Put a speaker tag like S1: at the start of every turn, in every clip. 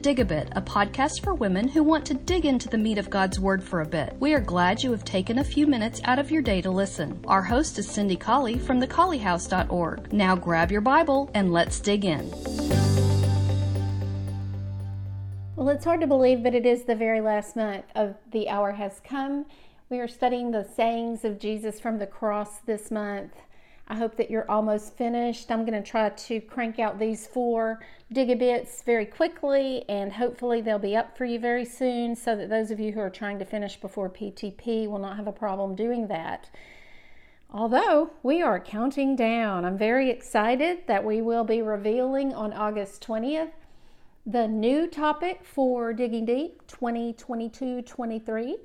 S1: Dig a Bit, a podcast for women who want to dig into the meat of God's Word for a bit. We are glad you have taken a few minutes out of your day to listen. Our host is Cindy Colley from thecolleyhouse.org. Now grab your Bible and let's dig in.
S2: Well, it's hard to believe, but it is the very last month of the hour has come. We are studying the sayings of Jesus from the cross this month. I hope that you're almost finished. I'm going to try to crank out these four dig bits very quickly, and hopefully they'll be up for you very soon so that those of you who are trying to finish before PTP will not have a problem doing that. Although we are counting down, I'm very excited that we will be revealing on August 20th the new topic for Digging Deep 2022 23.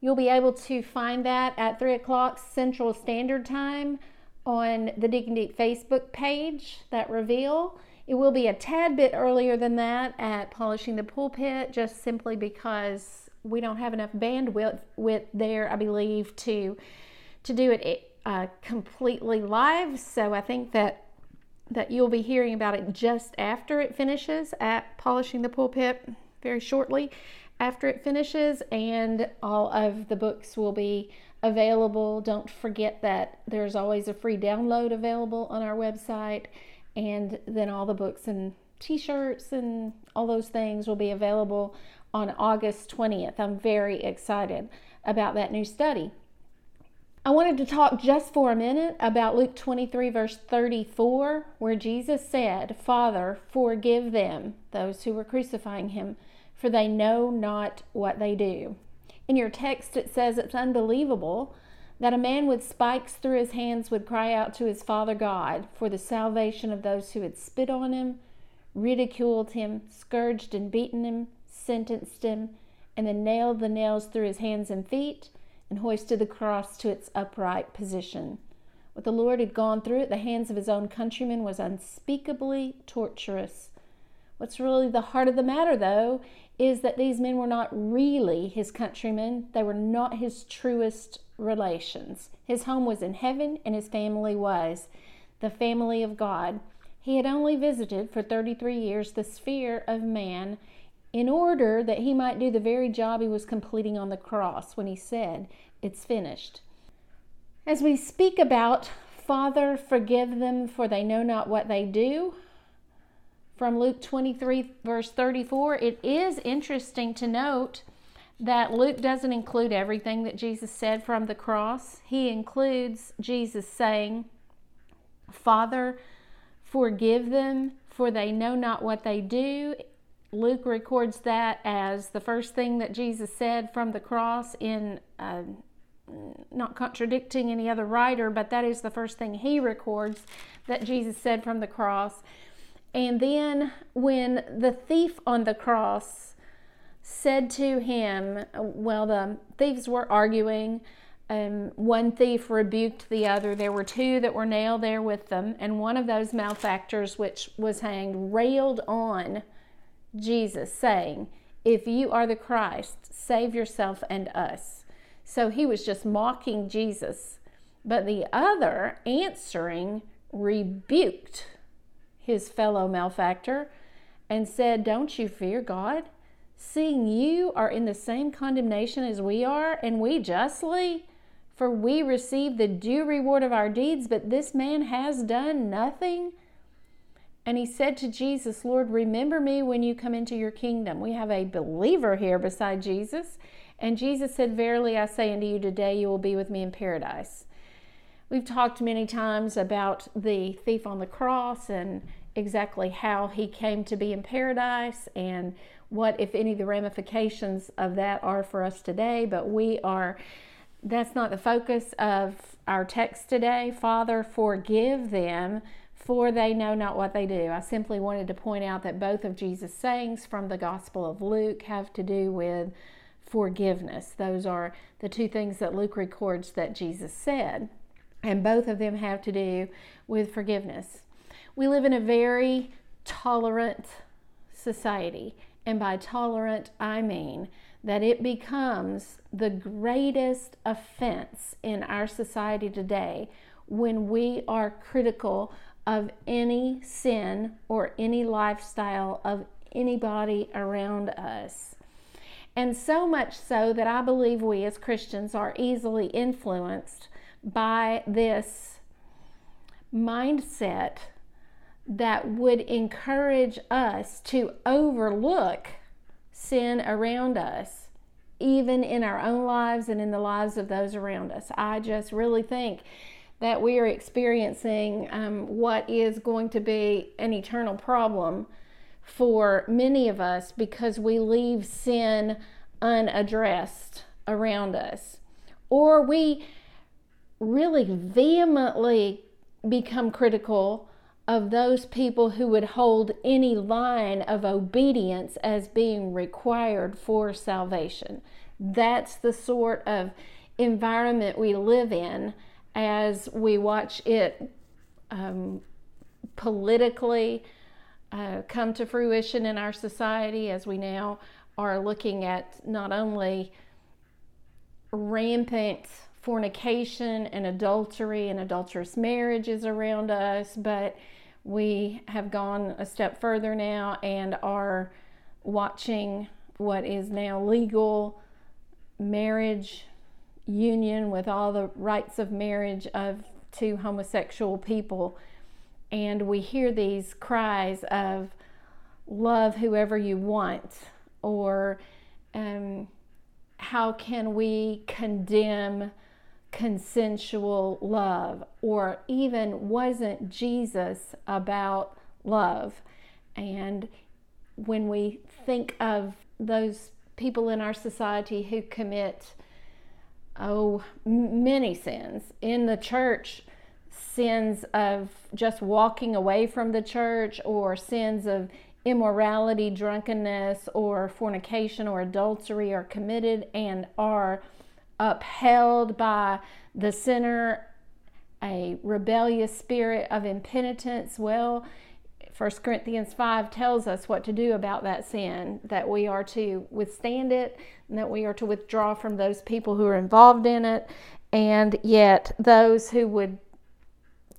S2: You'll be able to find that at 3 o'clock Central Standard Time on the Digging Facebook page, that reveal. It will be a tad bit earlier than that at Polishing the Pulpit, just simply because we don't have enough bandwidth with there, I believe, to to do it uh, completely live. So I think that that you'll be hearing about it just after it finishes at Polishing the Pulpit very shortly after it finishes, and all of the books will be available. Don't forget that there's always a free download available on our website, and then all the books and t shirts and all those things will be available on August 20th. I'm very excited about that new study. I wanted to talk just for a minute about Luke 23, verse 34, where Jesus said, Father, forgive them, those who were crucifying him, for they know not what they do. In your text, it says it's unbelievable that a man with spikes through his hands would cry out to his Father God for the salvation of those who had spit on him, ridiculed him, scourged and beaten him, sentenced him, and then nailed the nails through his hands and feet and hoisted the cross to its upright position. What the Lord had gone through at the hands of his own countrymen was unspeakably torturous. What's really the heart of the matter, though, is that these men were not really his countrymen. They were not his truest relations. His home was in heaven, and his family was the family of God. He had only visited for 33 years the sphere of man in order that he might do the very job he was completing on the cross when he said, It's finished. As we speak about, Father, forgive them, for they know not what they do, from Luke 23, verse 34, it is interesting to note that Luke doesn't include everything that Jesus said from the cross. He includes Jesus saying, Father, forgive them, for they know not what they do. Luke records that as the first thing that Jesus said from the cross in uh, not contradicting any other writer, but that is the first thing he records that Jesus said from the cross. And then when the thief on the cross said to him, well, the thieves were arguing. Um, one thief rebuked the other. There were two that were nailed there with them, and one of those malefactors, which was hanged, railed on Jesus, saying, If you are the Christ, save yourself and us. So he was just mocking Jesus. But the other, answering, rebuked his fellow malefactor, and said, Don't you fear God? Seeing you are in the same condemnation as we are, and we justly, for we receive the due reward of our deeds, but this man has done nothing. And he said to Jesus, Lord, remember me when you come into your kingdom. We have a believer here beside Jesus. And Jesus said, Verily I say unto you, today you will be with me in paradise. We've talked many times about the thief on the cross and exactly how he came to be in paradise and what, if any, the ramifications of that are for us today. But we are, that's not the focus of our text today. Father, forgive them, for they know not what they do. I simply wanted to point out that both of Jesus' sayings from the Gospel of Luke have to do with forgiveness. Those are the two things that Luke records that Jesus said and both of them have to do with forgiveness. We live in a very tolerant society, and by tolerant, I mean that it becomes the greatest offense in our society today when we are critical of any sin or any lifestyle of anybody around us. And so much so that I believe we as Christians are easily influenced by this mindset that would encourage us to overlook sin around us, even in our own lives and in the lives of those around us. I just really think that we are experiencing um, what is going to be an eternal problem for many of us because we leave sin unaddressed around us. Or we really vehemently become critical of those people who would hold any line of obedience as being required for salvation. That's the sort of environment we live in as we watch it um, politically uh, come to fruition in our society, as we now are looking at not only rampant fornication and adultery and adulterous marriages around us, but we have gone a step further now and are watching what is now legal marriage union with all the rights of marriage of two homosexual people. And we hear these cries of love whoever you want or um, how can we condemn consensual love or even wasn't Jesus about love? And when we think of those people in our society who commit oh many sins. In the church sins of just walking away from the church or sins of immorality, drunkenness, or fornication or adultery are committed and are upheld by the sinner, a rebellious spirit of impenitence. Well, 1 Corinthians 5 tells us what to do about that sin, that we are to withstand it, and that we are to withdraw from those people who are involved in it. And yet, those who would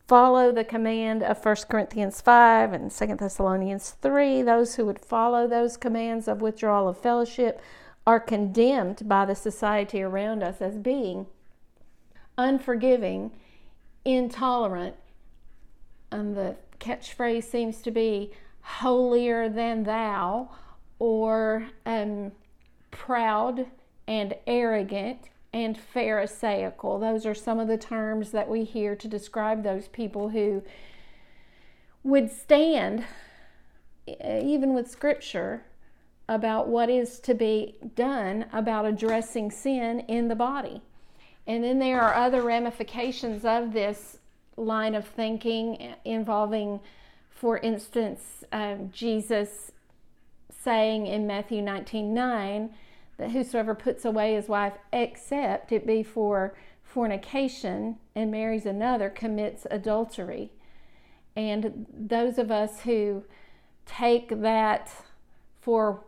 S2: follow the command of 1 Corinthians 5 and 2 Thessalonians 3, those who would follow those commands of withdrawal of fellowship are condemned by the society around us as being unforgiving, intolerant, and the catchphrase seems to be holier than thou, or um, proud and arrogant and Pharisaical. Those are some of the terms that we hear to describe those people who would stand, even with scripture, about what is to be done about addressing sin in the body. And then there are other ramifications of this line of thinking involving, for instance, uh, Jesus saying in Matthew 19 9, that whosoever puts away his wife, except it be for fornication, and marries another, commits adultery. And those of us who take that for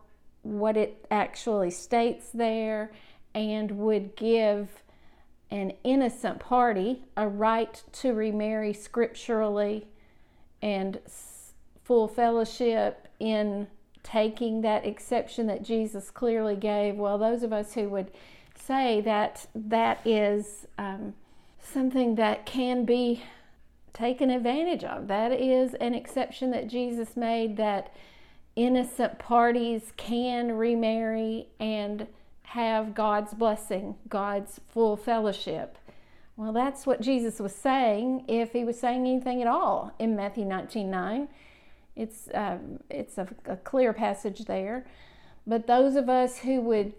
S2: what it actually states there and would give an innocent party a right to remarry scripturally and full fellowship in taking that exception that Jesus clearly gave. Well, those of us who would say that that is um, something that can be taken advantage of, that is an exception that Jesus made that innocent parties can remarry and have God's blessing, God's full fellowship. Well, that's what Jesus was saying if he was saying anything at all in Matthew 19 9. It's, um, it's a, a clear passage there. But those of us who would,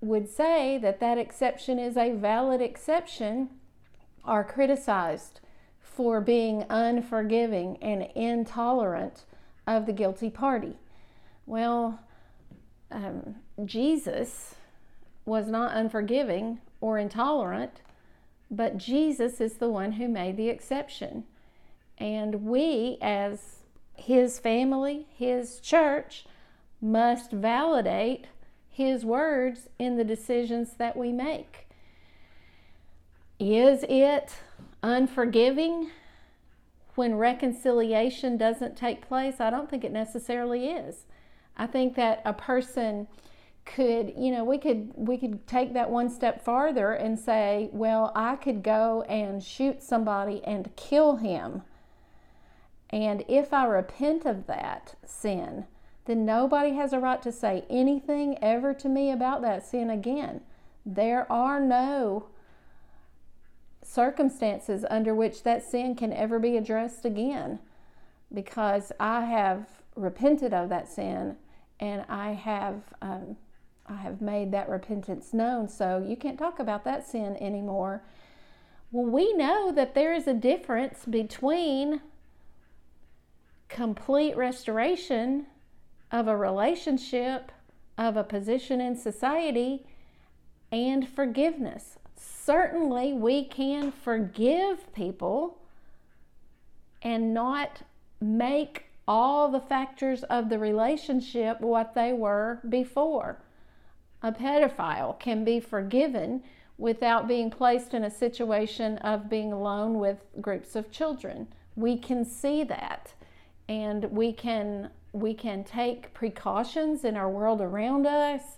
S2: would say that that exception is a valid exception are criticized for being unforgiving and intolerant of the guilty party. Well, um, Jesus was not unforgiving or intolerant, but Jesus is the one who made the exception. And we, as his family, his church, must validate his words in the decisions that we make. Is it unforgiving when reconciliation doesn't take place? I don't think it necessarily is. I think that a person could you know we could we could take that one step farther and say well i could go and shoot somebody and kill him. And if i repent of that sin then nobody has a right to say anything ever to me about that sin again. There are no circumstances under which that sin can ever be addressed again because i have repented of that sin and i have um, I have made that repentance known, so you can't talk about that sin anymore. Well, we know that there is a difference between complete restoration of a relationship, of a position in society, and forgiveness. Certainly, we can forgive people and not make all the factors of the relationship what they were before a pedophile can be forgiven without being placed in a situation of being alone with groups of children. We can see that and we can we can take precautions in our world around us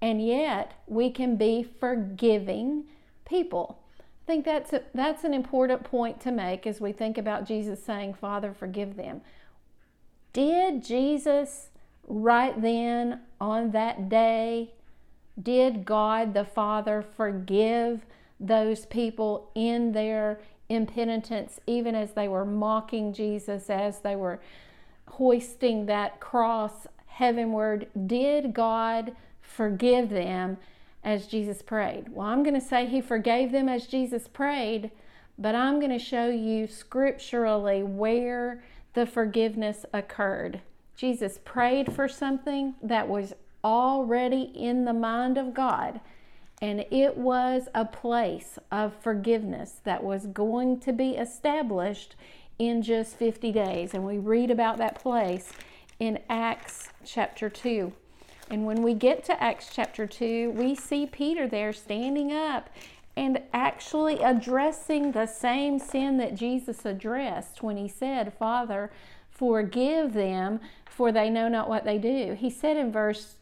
S2: and yet we can be forgiving people. I think that's a, that's an important point to make as we think about Jesus saying, "Father, forgive them." Did Jesus right then on that day did God the Father forgive those people in their impenitence, even as they were mocking Jesus, as they were hoisting that cross heavenward? Did God forgive them as Jesus prayed? Well, I'm going to say He forgave them as Jesus prayed, but I'm going to show you scripturally where the forgiveness occurred. Jesus prayed for something that was already in the mind of God. And it was a place of forgiveness that was going to be established in just 50 days. And we read about that place in Acts chapter 2. And when we get to Acts chapter 2, we see Peter there standing up and actually addressing the same sin that Jesus addressed when he said, Father, forgive them, for they know not what they do. He said in verse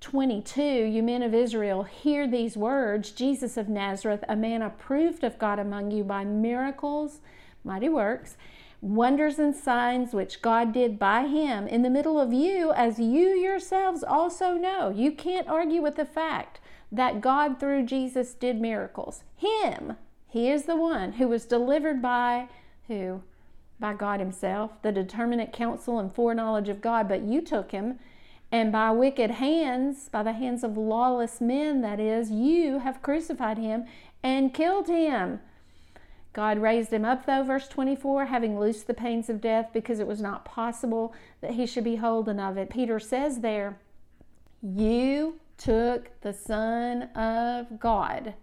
S2: 22 You men of Israel, hear these words Jesus of Nazareth, a man approved of God among you by miracles, mighty works, wonders and signs which God did by him in the middle of you, as you yourselves also know. You can't argue with the fact that God through Jesus did miracles. Him, he is the one who was delivered by who? By God Himself, the determinate counsel and foreknowledge of God, but you took him and by wicked hands, by the hands of lawless men, that is, you have crucified him and killed him. God raised him up, though, verse 24, having loosed the pains of death, because it was not possible that he should be holden of it. Peter says there, You took the Son of God.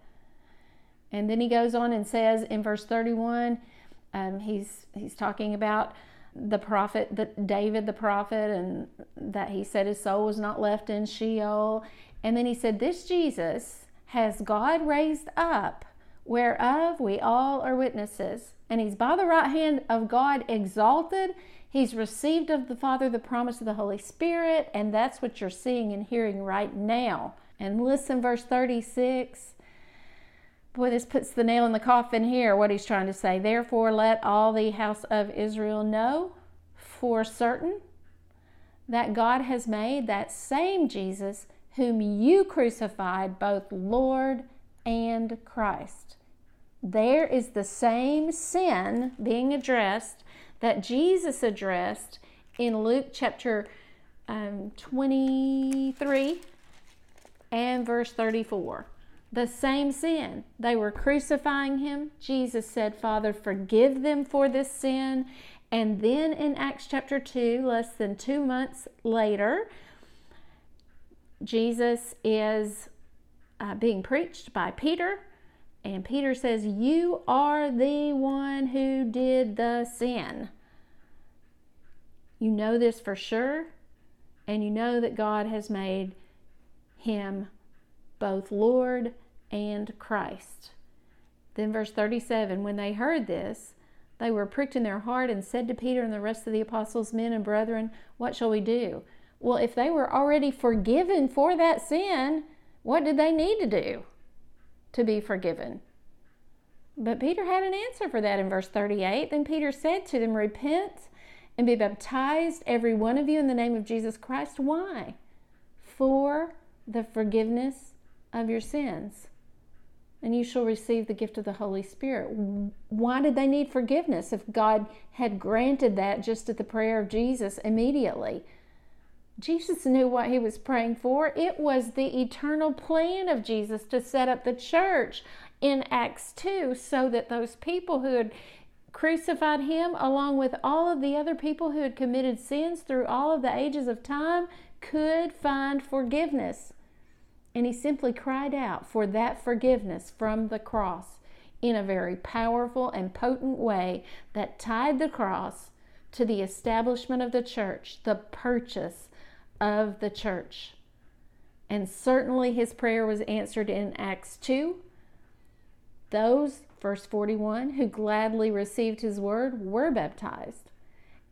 S2: And then he goes on and says in verse 31, um, he's, he's talking about the prophet, that David the prophet, and that he said his soul was not left in Sheol. And then he said, This Jesus has God raised up, whereof we all are witnesses. And he's by the right hand of God exalted. He's received of the Father the promise of the Holy Spirit, and that's what you're seeing and hearing right now. And listen, verse 36 Boy, this puts the nail in the coffin here, what he's trying to say. Therefore, let all the house of Israel know for certain that God has made that same Jesus whom you crucified both Lord and Christ. There is the same sin being addressed that Jesus addressed in Luke chapter um, 23 and verse 34 the same sin. They were crucifying him. Jesus said, Father, forgive them for this sin. And then in Acts chapter 2, less than two months later, Jesus is uh, being preached by Peter. And Peter says, You are the one who did the sin. You know this for sure. And you know that God has made him both Lord and Christ. Then, verse 37 when they heard this, they were pricked in their heart and said to Peter and the rest of the apostles, Men and brethren, what shall we do? Well, if they were already forgiven for that sin, what did they need to do to be forgiven? But Peter had an answer for that in verse 38. Then Peter said to them, Repent and be baptized, every one of you, in the name of Jesus Christ. Why? For the forgiveness of your sins. And you shall receive the gift of the Holy Spirit. Why did they need forgiveness if God had granted that just at the prayer of Jesus immediately? Jesus knew what he was praying for. It was the eternal plan of Jesus to set up the church in Acts 2 so that those people who had crucified him, along with all of the other people who had committed sins through all of the ages of time, could find forgiveness. And he simply cried out for that forgiveness from the cross in a very powerful and potent way that tied the cross to the establishment of the church, the purchase of the church. And certainly his prayer was answered in Acts 2 those, verse 41, who gladly received his word were baptized.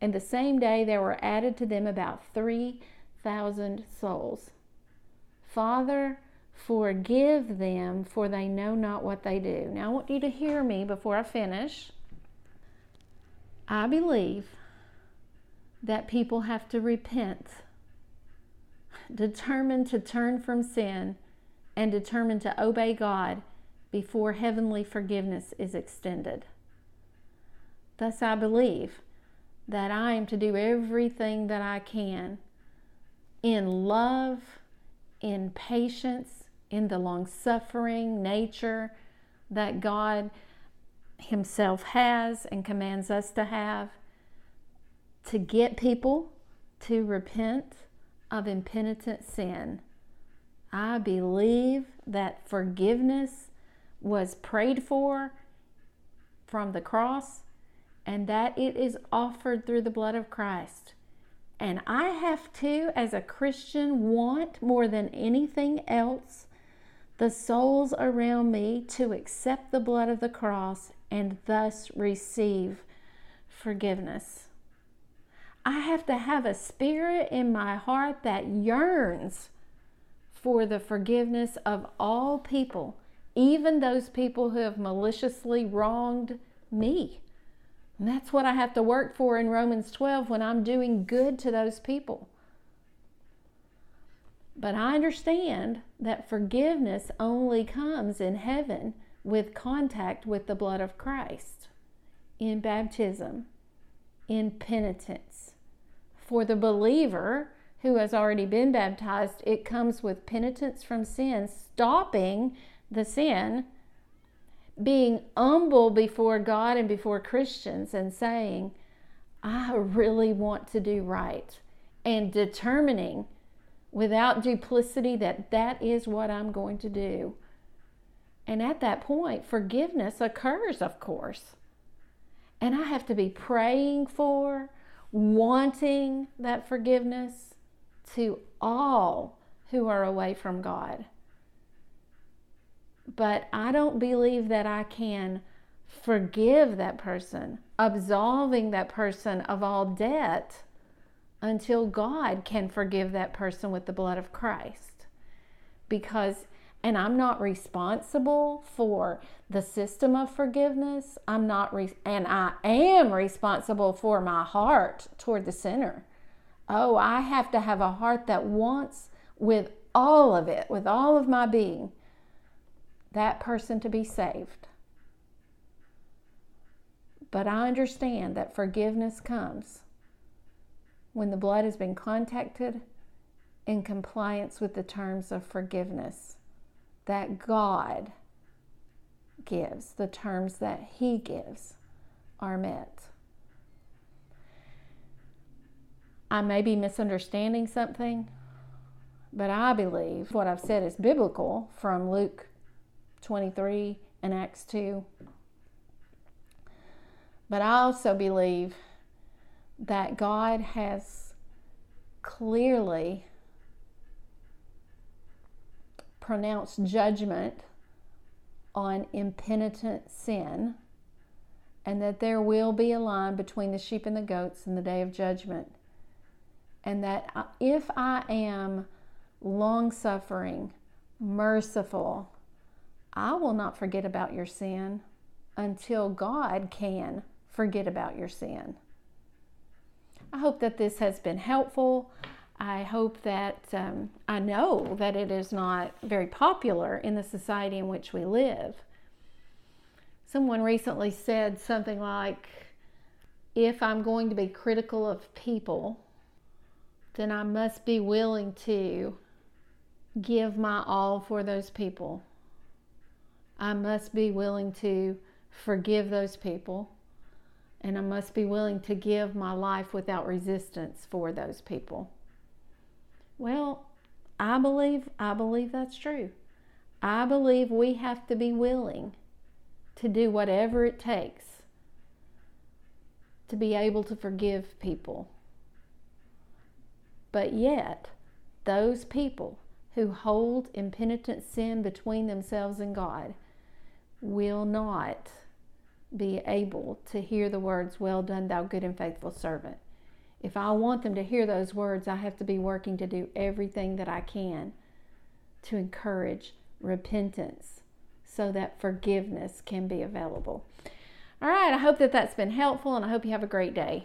S2: And the same day there were added to them about 3,000 souls. Father, forgive them, for they know not what they do. Now, I want you to hear me before I finish. I believe that people have to repent, determined to turn from sin, and determined to obey God before heavenly forgiveness is extended. Thus, I believe that I am to do everything that I can in love, in patience, in the long suffering nature that God Himself has and commands us to have, to get people to repent of impenitent sin. I believe that forgiveness was prayed for from the cross and that it is offered through the blood of Christ. And I have to, as a Christian, want more than anything else the souls around me to accept the blood of the cross and thus receive forgiveness. I have to have a spirit in my heart that yearns for the forgiveness of all people even those people who have maliciously wronged me. And that's what I have to work for in Romans 12 when I'm doing good to those people. But I understand that forgiveness only comes in heaven with contact with the blood of Christ, in baptism, in penitence. For the believer who has already been baptized, it comes with penitence from sin, stopping the sin, being humble before God and before Christians and saying, I really want to do right, and determining without duplicity that that is what I'm going to do. And at that point, forgiveness occurs, of course. And I have to be praying for, wanting that forgiveness to all who are away from God but I don't believe that I can forgive that person, absolving that person of all debt until God can forgive that person with the blood of Christ. Because, and I'm not responsible for the system of forgiveness. I'm not, re- and I am responsible for my heart toward the sinner. Oh, I have to have a heart that wants with all of it, with all of my being, that person to be saved. But I understand that forgiveness comes when the blood has been contacted in compliance with the terms of forgiveness that God gives, the terms that He gives are met. I may be misunderstanding something, but I believe what I've said is biblical from Luke 23 and Acts 2. But I also believe that God has clearly pronounced judgment on impenitent sin and that there will be a line between the sheep and the goats in the day of judgment. And that if I am long suffering, merciful, I will not forget about your sin until God can forget about your sin. I hope that this has been helpful. I hope that um, I know that it is not very popular in the society in which we live. Someone recently said something like, if I'm going to be critical of people, then I must be willing to give my all for those people. I must be willing to forgive those people. And I must be willing to give my life without resistance for those people. Well, I believe I believe that's true. I believe we have to be willing to do whatever it takes to be able to forgive people. But yet, those people who hold impenitent sin between themselves and God will not be able to hear the words, Well done, thou good and faithful servant. If I want them to hear those words, I have to be working to do everything that I can to encourage repentance so that forgiveness can be available. All right, I hope that that's been helpful and I hope you have a great day.